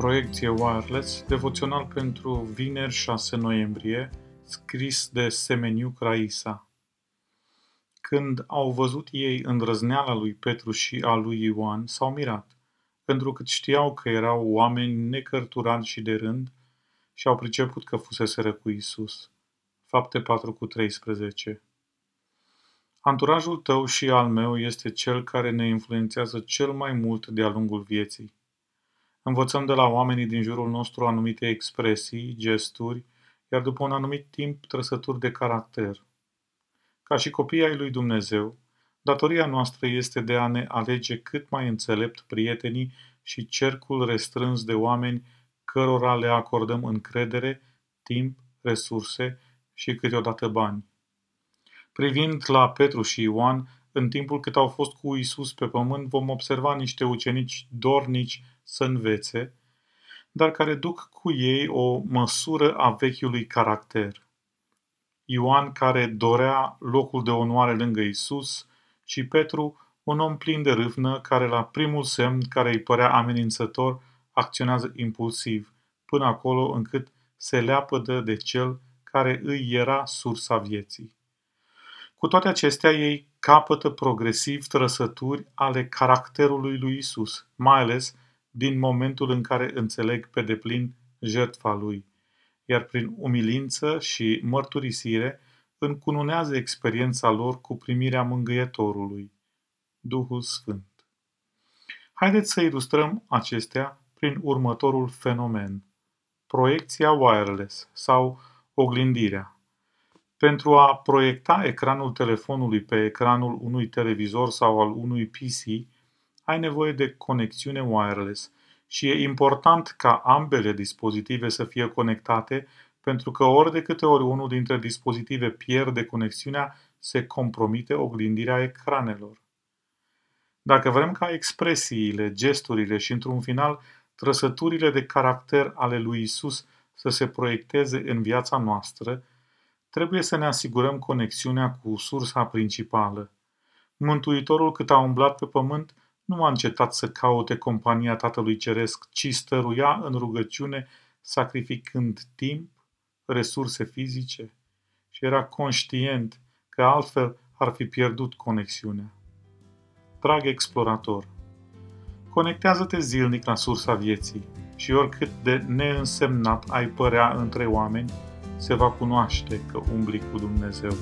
Proiecție Wireless, devoțional pentru vineri 6 noiembrie, scris de Semeniu Craisa. Când au văzut ei îndrăzneala lui Petru și a lui Ioan, s-au mirat, pentru că știau că erau oameni necărturați și de rând și au priceput că fusese cu Isus. Fapte 4 cu 13 Anturajul tău și al meu este cel care ne influențează cel mai mult de-a lungul vieții. Învățăm de la oamenii din jurul nostru anumite expresii, gesturi, iar după un anumit timp trăsături de caracter. Ca și copiii ai lui Dumnezeu, datoria noastră este de a ne alege cât mai înțelept prietenii și cercul restrâns de oameni cărora le acordăm încredere, timp, resurse și câteodată bani. Privind la Petru și Ioan, în timpul cât au fost cu Isus pe pământ, vom observa niște ucenici dornici să învețe, dar care duc cu ei o măsură a vechiului caracter. Ioan care dorea locul de onoare lângă Isus și Petru, un om plin de râvnă care la primul semn care îi părea amenințător acționează impulsiv, până acolo încât se leapădă de cel care îi era sursa vieții. Cu toate acestea, ei capătă progresiv trăsături ale caracterului lui Isus, mai ales din momentul în care înțeleg pe deplin jertfa lui, iar prin umilință și mărturisire încununează experiența lor cu primirea mângâietorului, Duhul Sfânt. Haideți să ilustrăm acestea prin următorul fenomen. Proiecția wireless sau oglindirea. Pentru a proiecta ecranul telefonului pe ecranul unui televizor sau al unui PC, ai nevoie de conexiune wireless și e important ca ambele dispozitive să fie conectate pentru că ori de câte ori unul dintre dispozitive pierde conexiunea, se compromite oglindirea ecranelor. Dacă vrem ca expresiile, gesturile și, într-un final, trăsăturile de caracter ale lui Isus să se proiecteze în viața noastră, trebuie să ne asigurăm conexiunea cu sursa principală. Mântuitorul cât a umblat pe pământ nu a încetat să caute compania Tatălui Ceresc, ci stăruia în rugăciune, sacrificând timp, resurse fizice și era conștient că altfel ar fi pierdut conexiunea. Drag explorator, conectează-te zilnic la sursa vieții și oricât de neînsemnat ai părea între oameni, se va cunoaște că umbli cu Dumnezeu.